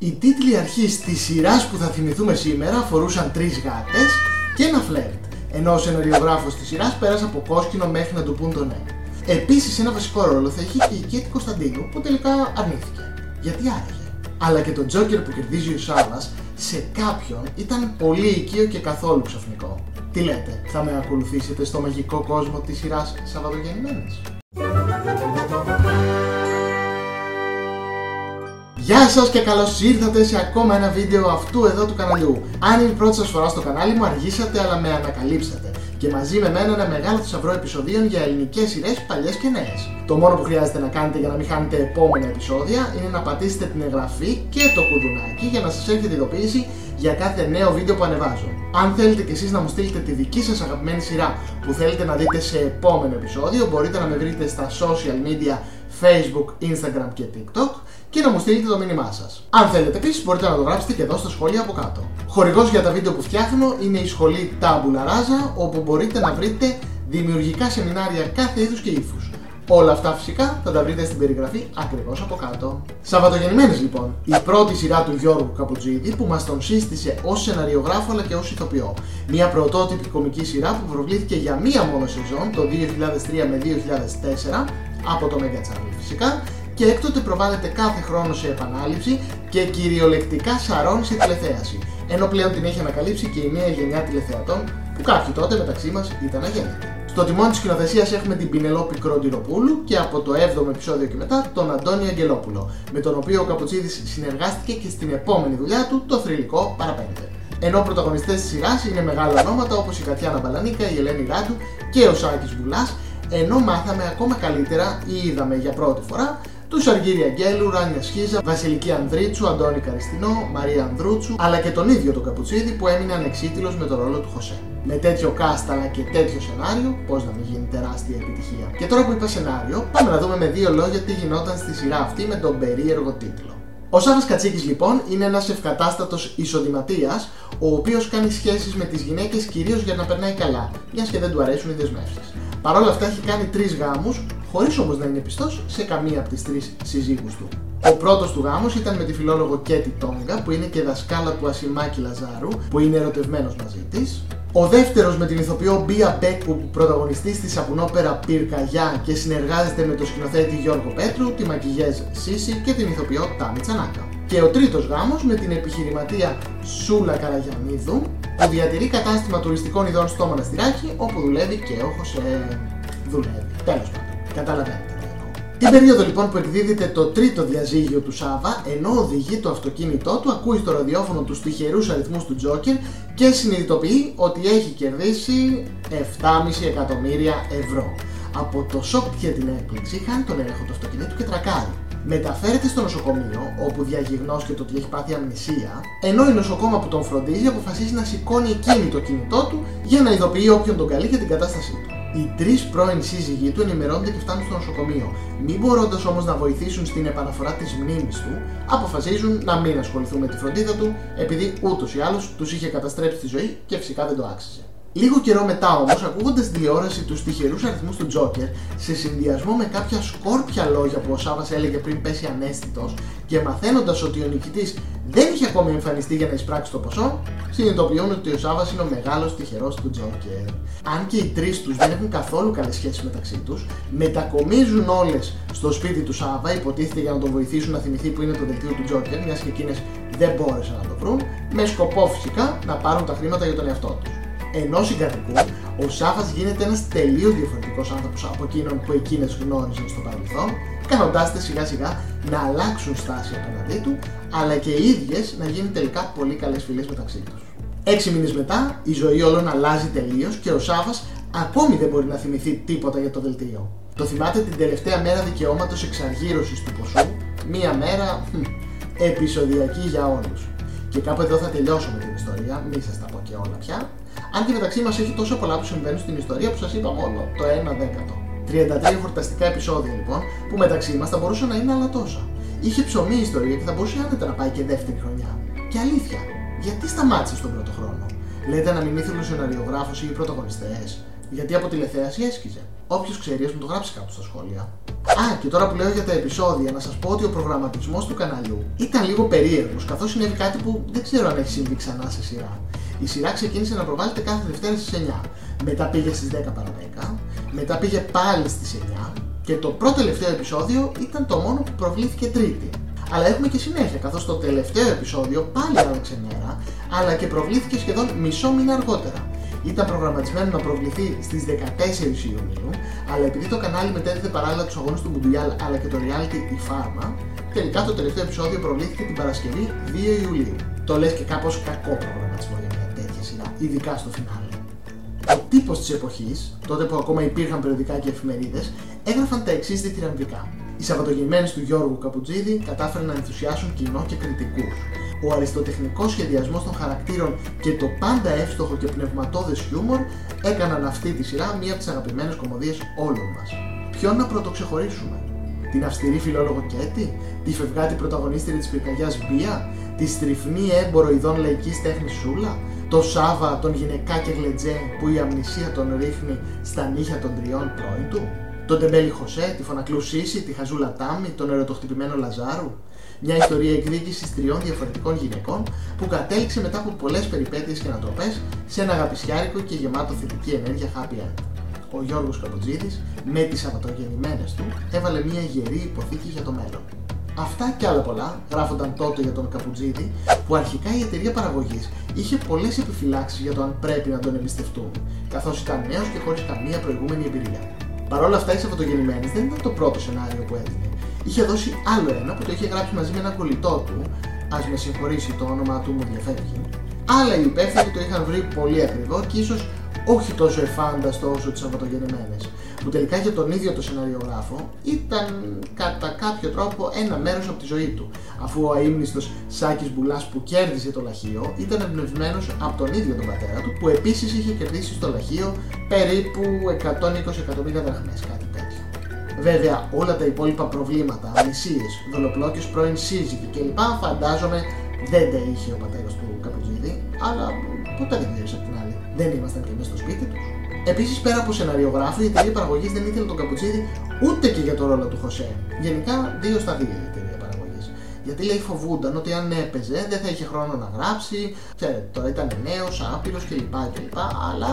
Οι τίτλοι αρχής της σειράς που θα θυμηθούμε σήμερα αφορούσαν τρεις γάτες και ένα φλερτ, ενώ ο σεναριογράφος της σειράς πέρασε από κόσκινο μέχρι να του πούν το ναι. Επίσης ένα βασικό ρόλο θα είχε και η Κέτη Κωνσταντίνου που τελικά αρνήθηκε. Γιατί άραγε. Αλλά και το Τζόκερ που κερδίζει ο Σάβας σε κάποιον ήταν πολύ οικείο και καθόλου ξαφνικό. Τι λέτε, θα με ακολουθήσετε στο μαγικό κόσμο της σειράς Σαββατογεννημένες. Γεια σας και καλώς ήρθατε σε ακόμα ένα βίντεο αυτού εδώ του καναλιού. Αν είναι η πρώτη σας φορά στο κανάλι μου αργήσατε αλλά με ανακαλύψατε και μαζί με μένα ένα μεγάλο θησαυρό επεισοδίων για ελληνικές σειρές παλιές και νέες. Το μόνο που χρειάζεται να κάνετε για να μην χάνετε επόμενα επεισόδια είναι να πατήσετε την εγγραφή και το κουδουνάκι για να σας έρχεται ειδοποίηση για κάθε νέο βίντεο που ανεβάζω. Αν θέλετε κι εσείς να μου στείλετε τη δική σας αγαπημένη σειρά που θέλετε να δείτε σε επόμενο επεισόδιο μπορείτε να με βρείτε στα social media Facebook, Instagram και TikTok και να μου στείλετε το μήνυμά σας. Αν θέλετε επίσης, μπορείτε να το γράψετε και εδώ στα σχόλια από κάτω. Χορηγός για τα βίντεο που φτιάχνω είναι η σχολή Tabula Rasa, όπου μπορείτε να βρείτε δημιουργικά σεμινάρια κάθε είδους και ύφους. Όλα αυτά φυσικά θα τα βρείτε στην περιγραφή ακριβώς από κάτω. Σαββατογεννημένε λοιπόν, η πρώτη σειρά του Γιώργου Καπουτζίδη που μας τον σύστησε ως σεναριογράφο αλλά και ως ηθοποιό. Μια πρωτότυπη κομική σειρά που προβλήθηκε για μία μόνο σεζόν το 2003 με 2004 από το Mega Channel φυσικά και έκτοτε προβάλλεται κάθε χρόνο σε επανάληψη και κυριολεκτικά σαρώνει σε τηλεθέαση. Ενώ πλέον την έχει ανακαλύψει και η νέα γενιά τηλεθεατών που κάποιοι τότε μεταξύ μας ήταν αγέννητοι. Στο τιμόνι της σκηνοθεσίας έχουμε την Πινελόπη Κροντινοπούλου και από το 7ο επεισόδιο και μετά τον Αντώνη Αγγελόπουλο, με τον οποίο ο Καπουτσίδη συνεργάστηκε και στην επόμενη δουλειά του το θρηλυκό Παραπέντε. Ενώ πρωταγωνιστές της σειράς είναι μεγάλα ονόματα όπως η Κατιάνα Μπαλανίκα, η Ελένη Γάντου και ο Σάκης Βουλά, ενώ μάθαμε ακόμα καλύτερα ή είδαμε για πρώτη φορά του Αργύρι Αγγέλου, Ράνια Σχίζα, Βασιλική Ανδρίτσου, Αντώνη Καριστινό, Μαρία Ανδρούτσου, αλλά και τον ίδιο τον Καπουτσίδη που έμεινε ανεξίτηλος με τον ρόλο του Χωσέ. Με τέτοιο cast αλλά και τέτοιο σενάριο, πώς να μην γίνει τεράστια επιτυχία. Και τώρα που είπα σενάριο, πάμε να δούμε με δύο λόγια τι γινόταν στη σειρά αυτή με τον περίεργο τίτλο. Ο Σάβα Κατσίκης λοιπόν είναι ένας ευκατάστατος εισοδηματία, ο οποίος κάνει σχέσεις με τις γυναίκες κυρίως για να περνάει καλά, μιας και δεν του αρέσουν οι δεσμεύσεις. Παρ' όλα αυτά έχει κάνει τρεις γάμους, χωρίς όμως να είναι πιστός σε καμία από τις τρεις συζύγους του. Ο πρώτος του γάμος ήταν με τη φιλόλογο Κέτι Τόγκα, που είναι και δασκάλα του Ασημάκη Λαζάρου, που είναι ερωτευμένος μαζί της. Ο δεύτερος με την ηθοποιό Μπία Μπέκου που πρωταγωνιστεί στη σαπουνόπερα Πυρκαγιά και συνεργάζεται με το σκηνοθέτη Γιώργο Πέτρου, τη μακηγέζ Σίση και την ηθοποιό Τάμι Τσανάκα. Και ο τρίτος γάμος με την επιχειρηματία Σούλα Καραγιανίδου που διατηρεί κατάστημα τουριστικών ειδών στο Μοναστηράκι όπου δουλεύει και ο Χωσέ. Δουλεύει. Τέλος πάντων. Καταλαβαίνετε. Την περίοδο λοιπόν που εκδίδεται το τρίτο διαζύγιο του Σάβα, ενώ οδηγεί το αυτοκίνητό του, ακούει στο ραδιόφωνο τους τυχερούς αριθμούς του Τζόκερ και συνειδητοποιεί ότι έχει κερδίσει 7,5 εκατομμύρια ευρώ. Από το σοκ και την έκπληξη χάνει τον έλεγχο του αυτοκινήτου και τρακάρει. Μεταφέρεται στο νοσοκομείο, όπου διαγιγνώσκεται ότι έχει πάθει αμνησία, ενώ η νοσοκόμα που τον φροντίζει αποφασίζει να σηκώνει εκείνη το κινητό του για να ειδοποιεί όποιον τον καλεί για την κατάστασή του. Οι τρεις πρώην σύζυγοι του ενημερώνονται και φτάνουν στο νοσοκομείο. Μην μπορώντας όμως να βοηθήσουν στην επαναφορά της μνήμης του, αποφασίζουν να μην ασχοληθούν με τη φροντίδα του, επειδή ούτως ή άλλως τους είχε καταστρέψει τη ζωή και φυσικά δεν το άξιζε. Λίγο καιρό μετά όμως, ακούγοντας τηλεόραση τους τυχερούς αριθμούς του Τζόκερ, σε συνδυασμό με κάποια σκόρπια λόγια που ο Σάβα έλεγε πριν πέσει ανέστητος και μαθαίνοντας ότι ο νικητής δεν είχε ακόμη εμφανιστεί για να εισπράξει το ποσό, συνειδητοποιούν ότι ο Σάβα είναι ο μεγάλος τυχερός του Τζόκερ. Αν και οι τρεις τους δεν έχουν καθόλου καλέ σχέσει μεταξύ τους, μετακομίζουν όλες στο σπίτι του Σάβα, υποτίθεται για να τον βοηθήσουν να θυμηθεί που είναι το δελτίο του Τζόκερ, μιας και εκείνες δεν μπόρεσαν να το βρουν, με σκοπό φυσικά να πάρουν τα χρήματα για τον εαυτό τους ενό συγκατοικού, ο Σάφας γίνεται ένας τελείως διαφορετικός άνθρωπος από εκείνον που εκείνες γνώριζαν στο παρελθόν, κάνοντά τε σιγά σιγά να αλλάξουν στάση απέναντί του, αλλά και οι ίδιες να γίνουν τελικά πολύ καλές φίλες μεταξύ τους. Έξι μήνες μετά, η ζωή όλων αλλάζει τελείως και ο Σάβα ακόμη δεν μπορεί να θυμηθεί τίποτα για το δελτίο. Το θυμάται την τελευταία μέρα δικαιώματος εξαργύρωσης του ποσού, μία μέρα επεισοδιακή για όλους. Και κάπου εδώ θα τελειώσω με την ιστορία, μη σας τα πω και όλα πια. Αν και μεταξύ μας έχει τόσο πολλά που συμβαίνουν στην ιστορία που σας είπα μόνο το 1 δέκατο. 33 χορταστικά επεισόδια λοιπόν, που μεταξύ μας θα μπορούσαν να είναι άλλα τόσα. Είχε ψωμί η ιστορία και θα μπορούσε άνετα να πάει και δεύτερη χρονιά. Και αλήθεια, γιατί σταμάτησε στον πρώτο χρόνο; Λέτε να μην ήθελε ο σεναριογράφος ή οι πρωταγωνιστές; Γιατί από τηλεθέαση έσκυζε. Όποιος ξέρει, ας μου το γράψει κάτω στα σχόλια. Α, και τώρα που λέω για τα επεισόδια, να σας πω ότι ο προγραμματισμός του καναλιού ήταν λίγο περίεργος, καθώς συνέβη κάτι που δεν ξέρω αν έχει συμβεί ξανά σε σειρά. Η σειρά ξεκίνησε να προβάλλεται κάθε Δευτέρα στις 9. Μετά πήγε στις 10 παρα 10. Μετά πήγε πάλι στις 9. Και το πρώτο τελευταίο επεισόδιο ήταν το μόνο που προβλήθηκε Τρίτη. Αλλά έχουμε και συνέχεια, καθώς το τελευταίο επεισόδιο πάλι άλλαξε μέρα, αλλά και προβλήθηκε σχεδόν μισό μήνα αργότερα. Ήταν προγραμματισμένο να προβληθεί στις 14 Ιουνίου, αλλά επειδή το κανάλι μετέδιδε παράλληλα τους αγώνες του Μουντιάλ αλλά και το reality Η Φάρμα, τελικά το τελευταίο επεισόδιο προβλήθηκε την Παρασκευή 2 Ιουλίου. Το λες και κάπως κακό προγραμματισμό για μια τέτοια σειρά, ειδικά στο φινάλε. Ο τύπος της εποχής, τότε που ακόμα υπήρχαν περιοδικά και εφημερίδες, έγραφαν τα εξής διθυραμβικά. Οι Σαββατογεννημένε του Γιώργου Καπουτζίδη κατάφεραν να ενθουσιάσουν κοινό και κριτικούς. Ο αριστοτεχνικός σχεδιασμός των χαρακτήρων και το πάντα εύστοχο και πνευματώδες χιούμορ έκαναν αυτή τη σειρά μία από τις αγαπημένες κομμωδίες όλων μας. Ποιον να πρωτοξεχωρίσουμε, την αυστηρή φιλόλογο Κέτη, τη φευγάτη πρωταγωνίστρια της πυρκαγιάς Μπία, τη στριφνή έμπορο ειδών λαϊκής τέχνης Σούλα, το Σάβα, τον γυναικά και γλετζέ που η αμνησία τον ρίχνει στα νύχια των τριών πρώην του, τον τεμπέλη Χωσέ, τη φωνακλού Σίση, τη χαζούλα Τάμι, τον ερωτοχτυπημένο Λαζάρου. Μια ιστορία εκδίκησης τριών διαφορετικών γυναικών που κατέληξε μετά από πολλές περιπέτειες και ανατροπές σε ένα αγαπησιάρικο και γεμάτο θετική ενέργεια happy end. Ο Γιώργος Καπουτζίδη, με τις Σαββατογεννημένε του, έβαλε μια γερή υποθήκη για το μέλλον. Αυτά και άλλα πολλά γράφονταν τότε για τον Καπουτζίδη, που αρχικά η εταιρεία παραγωγής είχε πολλές επιφυλάξεις για το αν πρέπει να τον εμπιστευτούν, καθώς ήταν νέος και χωρίς καμία προηγούμενη εμπειρία. Παρ' όλα αυτά, οι Σαββατογεννημένες δεν ήταν το πρώτο σενάριο που έδινε. Είχε δώσει άλλο ένα που το είχε γράψει μαζί με έναν κολλητό του, ας με συγχωρήσει το όνομα του μου διαφεύγει. Άλλα οι υπεύθυνοι το είχαν βρει πολύ ακριβό και ίσως όχι τόσο εφάνταστο όσο τις Σαββατογεννημένες που τελικά για τον ίδιο το σεναριογράφο ήταν κατά κάποιο τρόπο ένα μέρος από τη ζωή του, αφού ο αείμνηστος Σάκης Μπουλάς που κέρδισε το λαχείο ήταν εμπνευσμένος από τον ίδιο τον πατέρα του, που επίσης είχε κερδίσει στο λαχείο περίπου 120 εκατομμύρια δραχμές, κάτι τέτοιο. Βέβαια, όλα τα υπόλοιπα προβλήματα, αμνησίες, δολοπλόκες πρώην σύζυγοι κλπ. φαντάζομαι δεν τα είχε ο πατέρας του Καπουτζίδη, αλλά ποτέ δεν ξέρει απ' την άλλη. Δεν ήμασταν και μέσα στο σπίτι τους. Επίσης, πέρα από σεναριογράφο, η εταιρεία παραγωγής δεν ήθελε τον Καπουτσίδη ούτε και για το ρόλο του Χωσέ. Γενικά, δύο στα δύο η εταιρεία παραγωγής. Γιατί λέει φοβούνταν ότι αν έπαιζε δεν θα είχε χρόνο να γράψει, ξέρετε, τώρα ήταν νέος, άπειρος κλπ. κλπ. Αλλά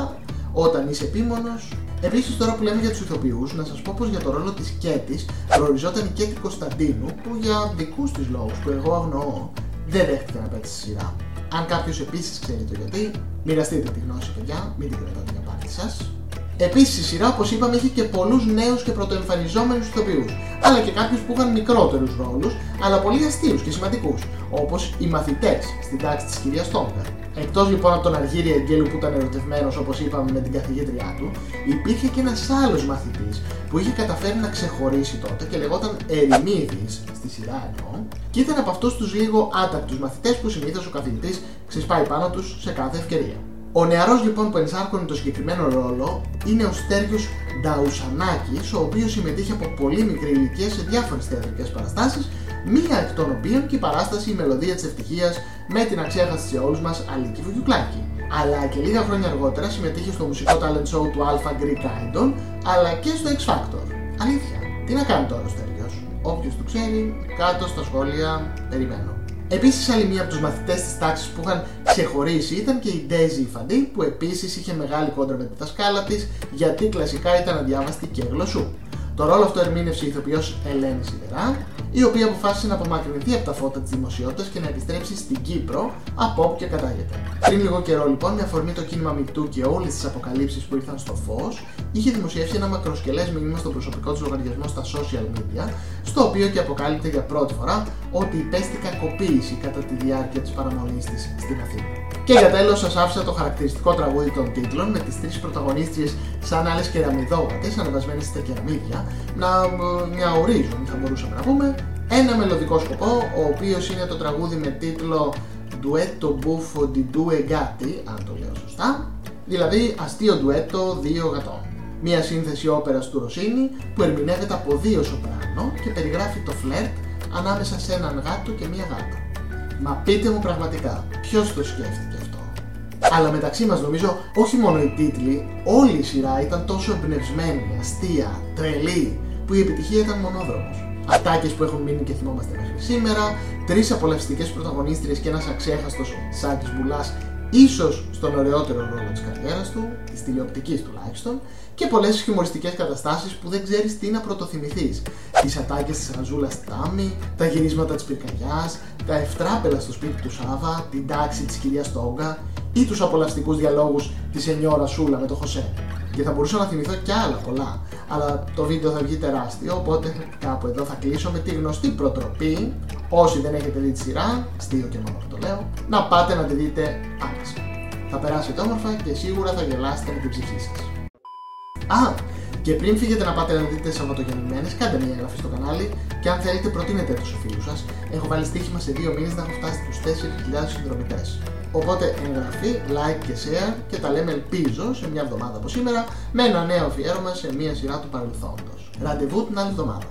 όταν είσαι επίμονος. Επίσης, τώρα που λέμε για τους ηθοποιούς, να σας πω πως για το ρόλο της Κέτης προοριζόταν η Κέτη Κωνσταντίνου, που για δικούς της λόγους που εγώ αγνοώ δεν δέχτηκε να παίξει στη σειρά. Αν κάποιος επίσης ξέρει το γιατί, μοιραστείτε τη γνώση, παιδιά, μην την κρατάτε για πάρτι σας. Επίσης η σειρά, όπως είπαμε, είχε και πολλούς νέους και πρωτοεμφανιζόμενους ηθοποιούς, αλλά και κάποιους που είχαν μικρότερους ρόλους, αλλά πολύ αστείους και σημαντικούς, όπως οι μαθητές στην τάξη της κυρίας Τόμπερ. Εκτός λοιπόν από τον Αργύρι Αγγέλου που ήταν ερωτευμένος, όπως είπαμε, με την καθηγήτριά του, υπήρχε και ένας άλλος μαθητής που είχε καταφέρει να ξεχωρίσει τότε και λεγόταν Ερημίδης, στη σειρά εννοώ, και ήταν από αυτούς τους λίγο άτακτους μαθητές που συνήθως ο καθηγητής ξεσπάει πάνω τους σε κάθε ευκαιρία. Ο νεαρός λοιπόν που ενσάρκωνε το συγκεκριμένο ρόλο είναι ο Στέργιος Νταουσανάκης, ο οποίος συμμετείχε από πολύ μικρή ηλικία σε διάφορες θεατρικές παραστάσεις, μία εκ των οποίων και η παράσταση Η Μελωδία της Ευτυχίας με την αξέχαστη σε όλους μας Αλίκη Βουγιουκλάκη. Αλλά και λίγα χρόνια αργότερα συμμετείχε στο μουσικό talent show του Alpha Greek Idol, αλλά και στο X Factor. Αλήθεια, τι να κάνει τώρα ο Στέργιος; Όποιος το ξέρει, κάτω στα σχόλια περιμένω. Επίσης, άλλη μία από τους μαθητές της τάξης που είχαν ξεχωρίσει ήταν και η Ντέζη Φαντή, που επίσης είχε μεγάλη κόντρα με τη δασκάλα της, γιατί κλασικά ήταν αδιάβαστη και γλωσσού. Το ρόλο αυτό ερμήνευσε η ηθοποιός Ελένη Σιδερά, η οποία αποφάσισε να απομακρυνθεί από τα φώτα της δημοσιότητας και να επιστρέψει στην Κύπρο, από όπου και κατάγεται. Πριν λίγο καιρό, λοιπόν, με αφορμή το κίνημα Μικτού και όλες τις αποκαλύψεις που ήρθαν στο φως, είχε δημοσιεύσει ένα μακροσκελές μήνυμα στο προσωπικό τη λογαριασμό στα social media, στο οποίο και αποκάλυπτε για πρώτη φορά ότι υπέστη κακοποίηση κατά τη διάρκεια της παραμονής της στην Αθήνα. Και για τέλος, σας άφησα το χαρακτηριστικό τραγούδι των τίτλων με τις τρεις πρωταγωνίστριες σαν άλλες κεραμιδόγατε, ανεβασμένες στα κεραμίδια, να μια ορίζουν, θα μπορούσαμε να πούμε, ένα μελλοντικό σκοπό, ο οποίος είναι το τραγούδι με τίτλο Duetto Buffo di Due Gatti, αν το λέω σωστά, δηλαδή αστείο ντουέτο δύο γατών. Μια σύνθεση όπερας του Ρωσίνη που ερμηνεύεται από δύο σοπράνο και περιγράφει το φλερτ ανάμεσα σε έναν γάτο και μια γάτα. Μα πείτε μου πραγματικά, ποιος το σκέφτηκε αυτό; Αλλά μεταξύ μας νομίζω όχι μόνο οι τίτλοι, όλη η σειρά ήταν τόσο εμπνευσμένη, αστεία, τρελή, που η επιτυχία ήταν μονόδρομος. Ατάκες που έχουν μείνει και θυμόμαστε μέχρι σήμερα, τρεις απολαυστικές πρωταγωνίστριες και ένας αξέχαστος Σάκης Μπουλάς ίσως στον ωραιότερο ρόλο της καριέρας του, της τηλεοπτικής τουλάχιστον, και πολλές χιουμοριστικές καταστάσεις που δεν ξέρεις τι να πρωτοθυμηθείς. Τις ατάκες της Ραζούλα Τάμι, τα γυρίσματα της πυρκαγιάς, τα ευτράπελα στο σπίτι του Σάβα, την τάξη της κυρίας Τόγκα ή τους απολαυστικούς διαλόγους της Ενιώρα Σούλα με το Χωσέ. Και θα μπορούσα να θυμηθώ κι άλλα πολλά, αλλά το βίντεο θα βγει τεράστιο, οπότε κάπου εδώ θα κλείσω με τη γνωστή προτροπή, όσοι δεν έχετε δει τη σειρά, αστείο και μόνο το λέω, να πάτε να τη δείτε άμεσα. Θα περάσετε όμορφα και σίγουρα θα γελάσετε με την ψυχή σας. Α, και πριν φύγετε να πάτε να δείτε Σαββατογεννημένε, κάντε μια εγγραφή στο κανάλι και αν θέλετε προτείνετε το στου φίλους σας. Έχω βάλει στοίχημα σε δύο μήνες να έχω φτάσει στους 4.000 συνδρομητές. Οπότε εγγραφή, like και share και τα λέμε ελπίζω σε μια εβδομάδα από σήμερα με ένα νέο αφιέρωμα σε μια σειρά του παρελθόντος. Ραντεβού την άλλη εβδομάδα.